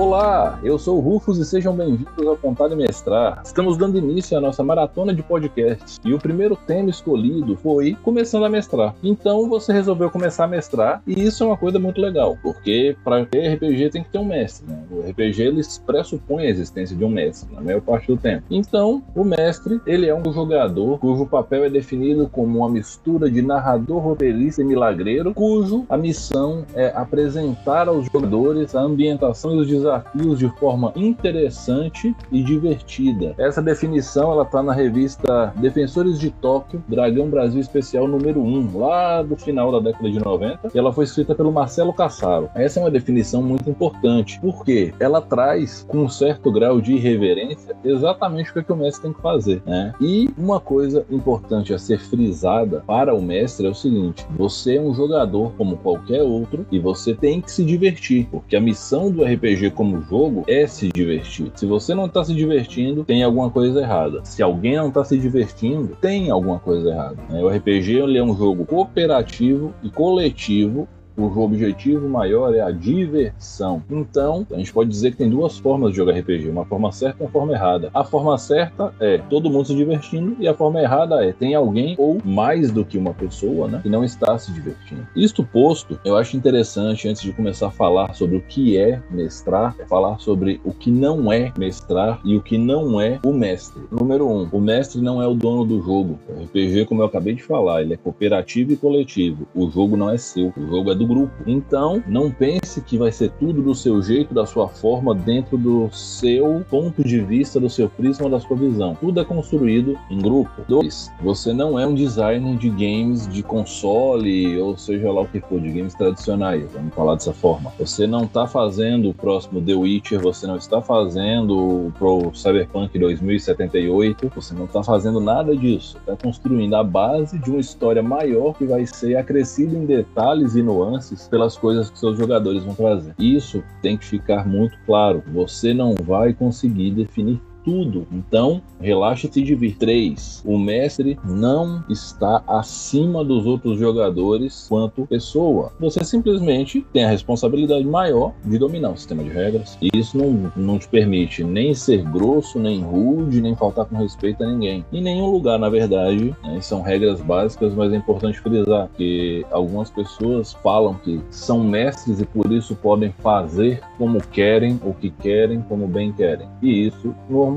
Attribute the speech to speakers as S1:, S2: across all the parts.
S1: Olá, eu sou o Rufus e sejam bem-vindos ao Contar e Mestrar. Estamos dando início à nossa maratona de podcasts e o primeiro tema escolhido foi começando a mestrar. Então você resolveu começar a mestrar e isso é uma coisa muito legal, porque para ter RPG tem que ter um mestre. Né? O RPG ele pressupõe a existência de um mestre na maior parte do tempo. Então o mestre ele é um jogador cujo papel é definido como uma mistura de narrador, roteirista e milagreiro, cujo a missão é apresentar aos jogadores a ambientação e os desafios desafios de forma interessante e divertida. Essa definição ela está na revista Defensores de Tóquio, Dragão Brasil Especial número 1, lá do final da década de 90, e ela foi escrita pelo Marcelo Cassaro. Essa é uma definição muito importante, porque ela traz com um certo grau de irreverência exatamente o que, é que o mestre tem que fazer, né? E uma coisa importante a ser frisada para o mestre é o seguinte: você é um jogador como qualquer outro e você tem que se divertir, porque a missão do RPG como jogo é se divertir. Se você não está se divertindo, tem alguma coisa errada. Se alguém não está se divertindo, tem alguma coisa errada. O RPG é um jogo cooperativo e coletivo o objetivo maior é a diversão. Então, a gente pode dizer que tem duas formas de jogar RPG, uma forma certa e uma forma errada. A forma certa é todo mundo se divertindo e a forma errada é tem alguém ou mais do que uma pessoa, né, que não está se divertindo. Isto posto, eu acho interessante antes de começar a falar sobre o que é mestrar, é falar sobre o que não é mestrar e o que não é o mestre. Número um, o mestre não é o dono do jogo. O RPG, como eu acabei de falar, ele é cooperativo e coletivo. O jogo não é seu, o jogo é do grupo. Então, não pense que vai ser tudo do seu jeito, da sua forma, dentro do seu ponto de vista, do seu prisma, da sua visão. Tudo é construído em grupo. Dois, você não é um designer de games de console, ou seja lá o que for, de games tradicionais, vamos falar dessa forma. Você não está fazendo o próximo The Witcher, você não está fazendo o Pro Cyberpunk 2078, você não está fazendo nada disso. Está construindo a base de uma história maior que vai ser acrescida em detalhes e nuances pelas coisas que seus jogadores vão trazer. Isso tem que ficar muito claro. Você não vai conseguir definir tudo. Então, relaxa e se divirta. 3. O mestre não está acima dos outros jogadores quanto pessoa. Você simplesmente tem a responsabilidade maior de dominar o sistema de regras. E isso não, não te permite nem ser grosso, nem rude, nem faltar com respeito a ninguém. Em nenhum lugar, na verdade, né, são regras básicas, mas é importante frisar que algumas pessoas falam que são mestres e por isso podem fazer como querem, o que querem, como bem querem. E isso normalmente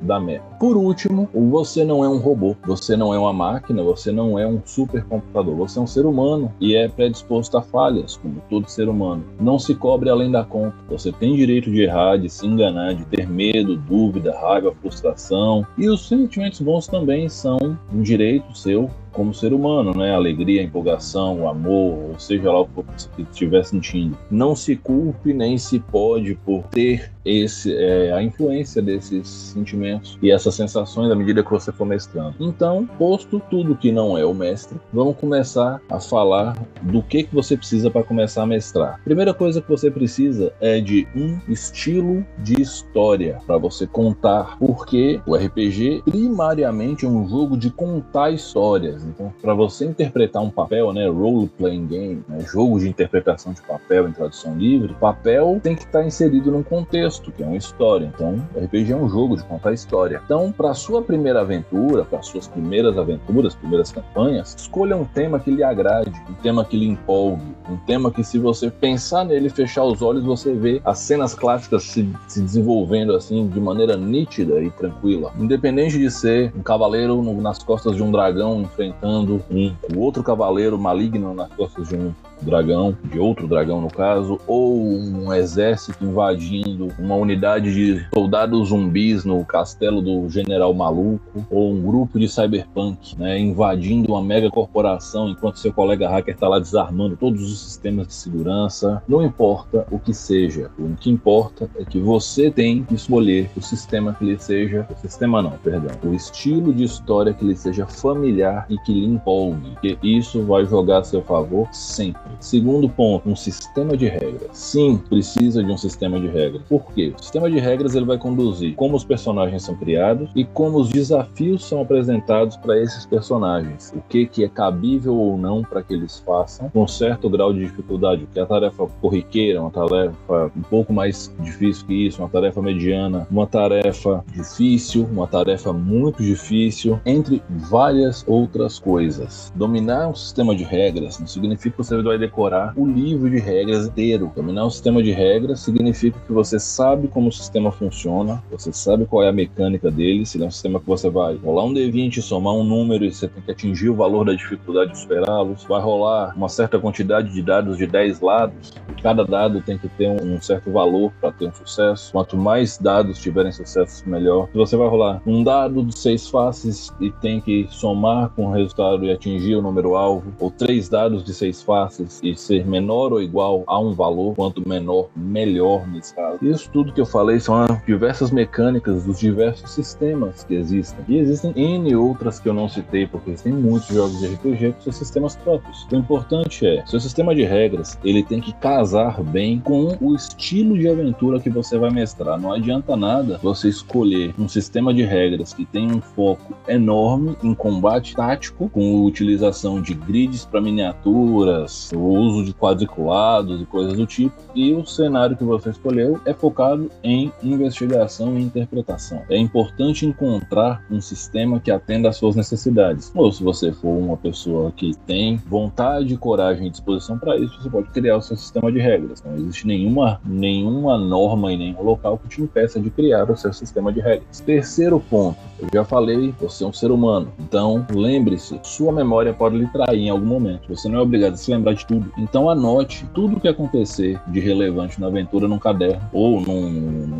S1: dá merda. Por último, você não é um robô, você não é uma máquina, você não é um supercomputador, você é um ser humano e é predisposto a falhas, como todo ser humano. Não se cobre além da conta. Você tem direito de errar, de se enganar, de ter medo, dúvida, raiva, frustração. E os sentimentos bons também são um direito seu como ser humano, né? Alegria, empolgação, amor, ou seja lá o que estiver sentindo. Não se culpe nem se pode por ter esse é, a influência desses sentimentos e essas sensações à medida que você for mestrando. Então, posto tudo que não é o mestre, vamos começar a falar do que que você precisa para começar a mestrar. Primeira coisa que você precisa é de um estilo de história para você contar, porque o RPG primariamente é um jogo de contar histórias. Então, para você interpretar um papel, né, role playing game, né, jogo de interpretação de papel em tradução livre, papel tem que estar tá inserido num contexto, que é uma história. Então, RPG é um jogo de contar história. Então, para sua primeira aventura, para suas primeiras aventuras, primeiras campanhas, escolha um tema que lhe agrade, um tema que lhe empolgue, um tema que se você pensar nele, fechar os olhos, você vê as cenas clássicas se, se desenvolvendo assim de maneira nítida e tranquila. Independente de ser um cavaleiro no, nas costas de um dragão enfrentando um outro cavaleiro maligno nas costas de um dragão, de outro dragão no caso, ou um exército invadindo uma unidade de soldados zumbis no castelo do general maluco, ou um grupo de cyberpunk, né, invadindo uma mega corporação enquanto seu colega hacker está lá desarmando todos os sistemas de segurança. Não importa o que seja, o que importa é que você tem que escolher o sistema que lhe seja, o sistema não, perdão, o estilo de história que lhe seja familiar e que lhe empolgue, porque isso vai jogar a seu favor sempre. Segundo ponto, um sistema de regras. Sim, precisa de um sistema de regras. Por quê? O sistema de regras ele vai conduzir como os personagens são criados e como os desafios são apresentados para esses personagens. O que, que é cabível ou não para que eles façam com certo grau de dificuldade. O que é a tarefa corriqueira, uma tarefa um pouco mais difícil que isso, uma tarefa mediana, uma tarefa difícil, uma tarefa muito difícil, entre várias outras coisas. Dominar um sistema de regras não significa que você vai decorar o livro de regras inteiro. Dominar um sistema de regras significa que você sabe como o sistema funciona, você sabe qual é a mecânica dele, se é um sistema que você vai rolar um D20, somar um número e você tem que atingir o valor da dificuldade de superá-los, vai rolar uma certa quantidade de dados de 10 lados, cada dado tem que ter um, certo valor para ter um sucesso. Quanto mais dados tiverem sucesso, melhor. Se você vai rolar um dado de seis faces e tem que somar com o resultado e atingir o número alvo, ou três dados de seis faces e ser menor ou igual a um valor, quanto menor, melhor nesse caso. Isso tudo que eu falei são diversas mecânicas dos diversos sistemas que existem. E existem N outras que eu não citei, porque existem muitos jogos de RPG com seus sistemas próprios. O importante é, seu sistema de regras, ele tem que casar bem com o estilo de aventura que você vai mestrar. Não adianta nada você escolher um sistema de regras que tem um foco enorme em combate tático, com utilização de grids para miniaturas, o uso de quadriculados e coisas do tipo, e o cenário que você escolheu é focado em investigação e interpretação. É importante encontrar um sistema que atenda às suas necessidades. Ou se você for uma pessoa que tem vontade, coragem e disposição para isso, você pode criar o seu sistema de regras. Não existe nenhuma, nenhuma norma em nenhum local que te impeça de criar o seu sistema de regras. Terceiro ponto, eu já falei, você é um ser humano. Então, lembre-se, sua memória pode lhe trair em algum momento. Você não é obrigado a se lembrar de tudo. Então, anote tudo o que acontecer de relevante na aventura num caderno ou num,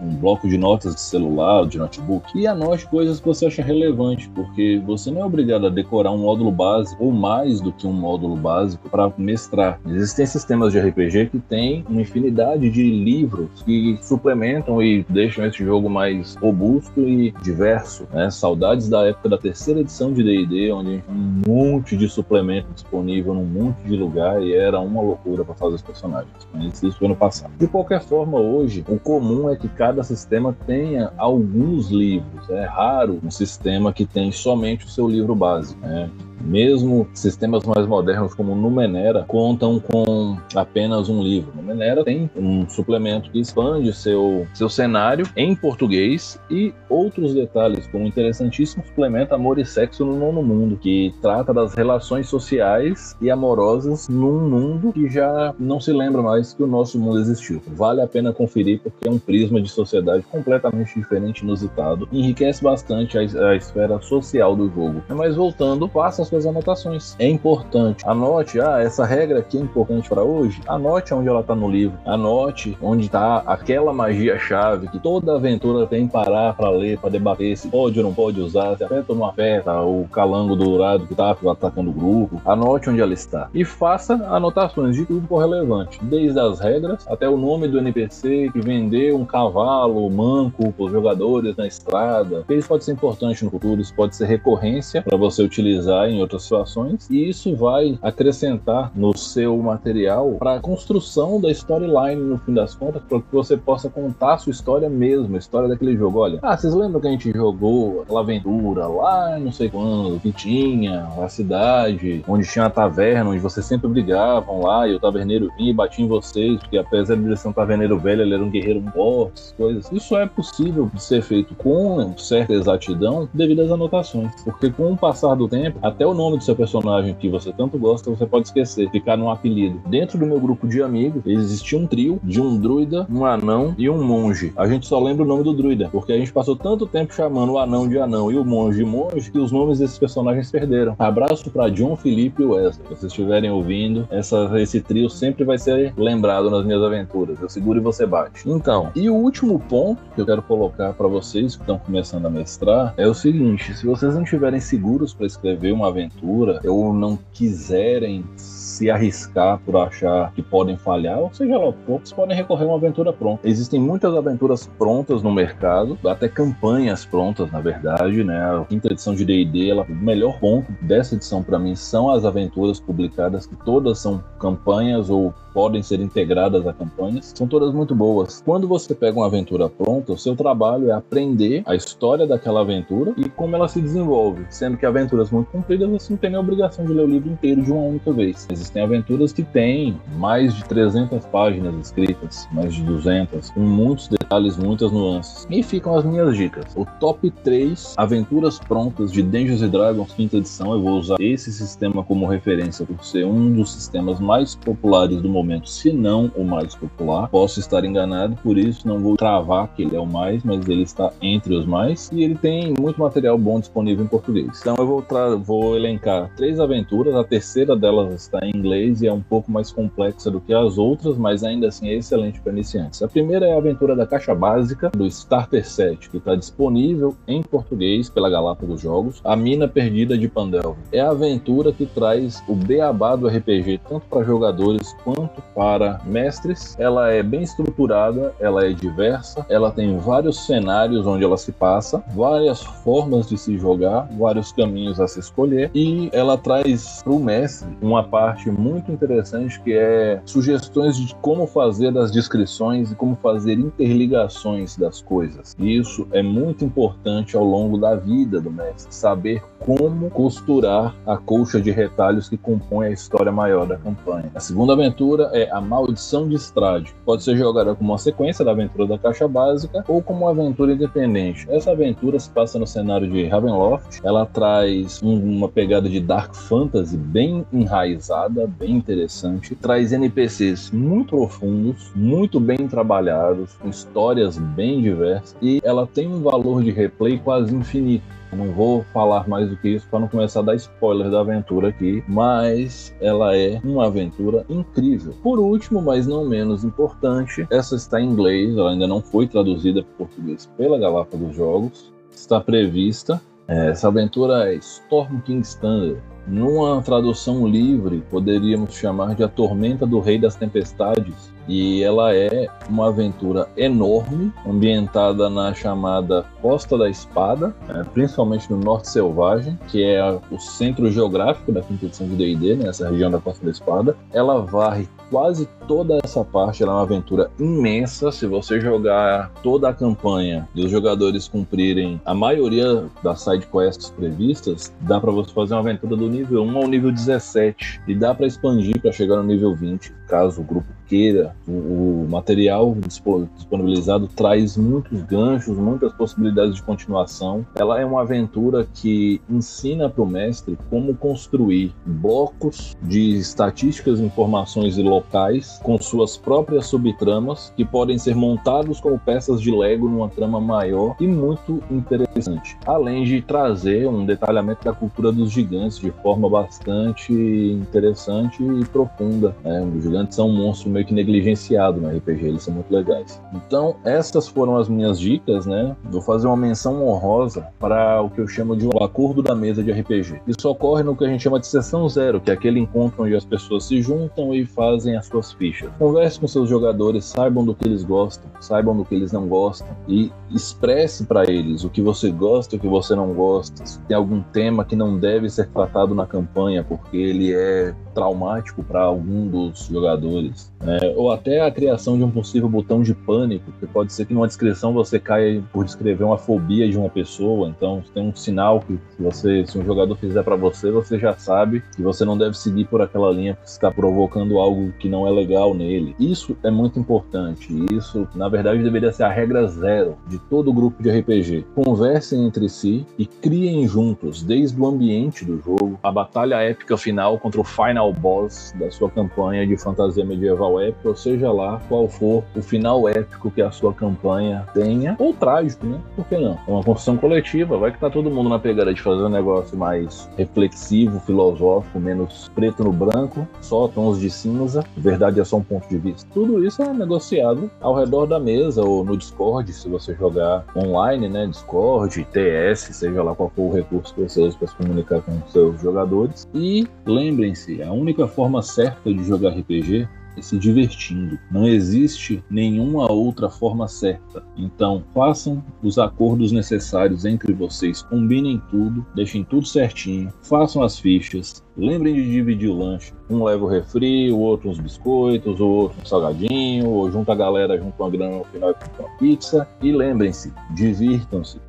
S1: num bloco de notas de celular, de notebook. E anote coisas que você acha relevante, porque você não é obrigado a decorar um módulo básico ou mais do que um módulo básico para mestrar. Existem sistemas de RPG que têm uma infinidade de livros que suplementam e deixam esse jogo mais robusto e diverso. Né? Saudades da época da terceira edição de D&D, onde um monte de suplemento disponível num monte de lugar e era uma loucura para fazer os personagens. Mas isso foi no passado. De qualquer forma, hoje, o comum é que cada sistema tenha alguns livros. É raro um sistema que tem somente o seu livro básico. Né? Mesmo sistemas mais modernos como Numenera contam com apenas um livro. Numenera tem um suplemento que expande seu, seu cenário em português e outros detalhes, como o interessantíssimo suplemento Amor e Sexo no Nono Mundo, que trata das relações sociais e amorosas num mundo que já não se lembra mais que o nosso mundo existiu. Vale a pena conferir porque é um prisma de sociedade completamente diferente, inusitado, enriquece bastante a, a esfera social do jogo. Mas voltando, faça suas anotações. É importante. Anote, ah, essa regra aqui é importante para hoje. Anote onde ela está no livro. Anote onde está aquela magia-chave que toda aventura tem que parar para ler, para debater se pode ou não pode usar, se afeta ou não afeta o calango dourado que está atacando o grupo. Anote onde ela está. E faça anotações de tudo for relevante, desde as regras até o nome do NPC que vendeu um cavalo manco para os jogadores na estrada. Isso pode ser importante no futuro, isso pode ser recorrência para você utilizar em outras situações, e isso vai acrescentar no seu material para a construção da storyline no fim das contas, para que você possa contar a sua história mesmo, a história daquele jogo. Olha, ah, vocês lembram que a gente jogou aquela aventura lá, não sei quando, que tinha a cidade, onde tinha a taverna, onde vocês sempre brigavam lá, e o taverneiro vinha e batia em vocês, porque apesar de ele ser um taverneiro velho, ele era um guerreiro forte, coisas. Isso é possível de ser feito com certa exatidão devido às anotações, porque com o passar do tempo, até o nome do seu personagem que você tanto gosta, você pode esquecer, ficar num apelido. Dentro do meu grupo de amigos, existia um trio de um druida, um anão e um monge. A gente só lembra o nome do druida, porque a gente passou tanto tempo chamando o anão de anão e o monge de monge que os nomes desses personagens perderam. Abraço para John, Felipe e Wesley. Se vocês estiverem ouvindo, essa, esse trio sempre vai ser lembrado nas minhas aventuras. Eu seguro e você bate. Então, e o último ponto que eu quero colocar para vocês que estão começando a mestrar é o seguinte: se vocês não estiverem seguros para escrever uma aventura, ou não quiserem se arriscar por achar que podem falhar, ou seja lá, poucos podem recorrer a uma aventura pronta. Existem muitas aventuras prontas no mercado, até campanhas prontas, na verdade, né? A quinta edição de D&D, o melhor ponto dessa edição para mim são as aventuras publicadas, que todas são campanhas ou podem ser integradas a campanhas, são todas muito boas. Quando você pega uma aventura pronta, o seu trabalho é aprender a história daquela aventura e como ela se desenvolve, sendo que aventuras muito compridas você não tem a obrigação de ler o livro inteiro de uma única vez. Existem aventuras que têm mais de 300 páginas escritas, mais de 200, com muitos detalhes, muitas nuances. E ficam as minhas dicas. O top 3 aventuras prontas de Dungeons Dragons quinta edição, eu vou usar esse sistema como referência por ser um dos sistemas mais populares do momento momento, se não o mais popular. Posso estar enganado, por isso não vou travar que ele é o mais, mas ele está entre os mais e ele tem muito material bom disponível em português. Então eu vou, vou elencar três aventuras, a terceira delas está em inglês e é um pouco mais complexa do que as outras, mas ainda assim é excelente para iniciantes. A primeira é a aventura da caixa básica do Starter Set, que está disponível em português pela Galápagos Jogos. A Mina Perdida de Pandelva. É a aventura que traz o beabá do RPG tanto para jogadores quanto para mestres. Ela é bem estruturada, ela é diversa, ela tem vários cenários onde ela se passa, várias formas de se jogar, vários caminhos a se escolher e ela traz para o mestre uma parte muito interessante que é sugestões de como fazer as descrições e como fazer interligações das coisas. E isso é muito importante ao longo da vida do mestre, saber como costurar a colcha de retalhos que compõe a história maior da campanha. A segunda aventura é A Maldição de Estrade. Pode ser jogada como uma sequência da aventura da caixa básica ou como uma aventura independente. Essa aventura se passa no cenário de Ravenloft. Ela traz um, uma pegada de dark fantasy bem enraizada, bem interessante. Traz NPCs muito profundos, muito bem trabalhados, com histórias bem diversas e ela tem um valor de replay quase infinito não vou falar mais do que isso para não começar a dar spoiler da aventura aqui, mas ela é uma aventura incrível. Por último, mas não menos importante, essa está em inglês, ela ainda não foi traduzida para português pela Galápagos Jogos, está prevista. É, essa aventura é Storm King's Thunder. Numa tradução livre, poderíamos chamar de A Tormenta do Rei das Tempestades, e ela é uma aventura enorme, ambientada na chamada Costa da Espada, né, principalmente no Norte Selvagem, que é o centro geográfico da quinta edição de D&D, né, região da Costa da Espada. Ela varre quase toda essa parte, ela é uma aventura imensa. Se você jogar toda a campanha e os jogadores cumprirem a maioria das side quests previstas, dá para você fazer uma aventura do nível 1 ao nível 17 e dá para expandir para chegar no nível 20, caso o grupo queira. O, o, material disponibilizado traz muitos ganchos, muitas possibilidades de continuação. Ela é uma aventura que ensina para o mestre como construir blocos de estatísticas, informações e locais com suas próprias subtramas que podem ser montados como peças de Lego numa trama maior e muito interessante. Além de trazer um detalhamento da cultura dos gigantes de forma bastante interessante e profunda. Né? Os são um monstro meio que negligenciado no RPG, eles são muito legais. Então, essas foram as minhas dicas, né? Vou fazer uma menção honrosa para o que eu chamo de um acordo da mesa de RPG. Isso ocorre no que a gente chama de sessão zero, que é aquele encontro onde as pessoas se juntam e fazem as suas fichas. Converse com seus jogadores, saibam do que eles gostam, saibam do que eles não gostam e expresse para eles o que você gosta e o que você não gosta. Se tem algum tema que não deve ser tratado na campanha porque ele é traumático para algum dos jogadores. É, ou até a criação de um possível botão de pânico, que pode ser que numa descrição você caia por descrever uma fobia de uma pessoa, então tem um sinal que se você, se um jogador fizer para você, você já sabe que você não deve seguir por aquela linha porque está provocando algo que não é legal nele. Isso é muito importante. Isso, na verdade, deveria ser a regra zero de todo grupo de RPG. Conversem entre si e criem juntos, desde o ambiente do jogo, a batalha épica final contra o Final final boss da sua campanha de fantasia medieval épica, ou seja lá qual for o final épico que a sua campanha tenha, ou trágico, né? Por que não? É uma construção coletiva, vai que tá todo mundo na pegada de fazer um negócio mais reflexivo, filosófico, menos preto no branco, só tons de cinza, verdade é só um ponto de vista. Tudo isso é negociado ao redor da mesa ou no Discord, se você jogar online, né? Discord, TS, seja lá qual for o recurso que você usa para se comunicar com seus jogadores. E lembrem-se, a única forma certa de jogar RPG é se divertindo. Não existe nenhuma outra forma certa. Então, façam os acordos necessários entre vocês, combinem tudo, deixem tudo certinho, façam as fichas, lembrem de dividir o lanche. Um leva o refri, o outro uns biscoitos, o outro um salgadinho, ou junta a galera junto uma grana no final compra uma pizza. E lembrem-se, divirtam-se.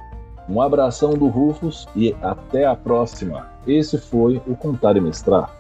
S1: Um abração do Rufus e até a próxima. Esse foi o Contar e Mestrar.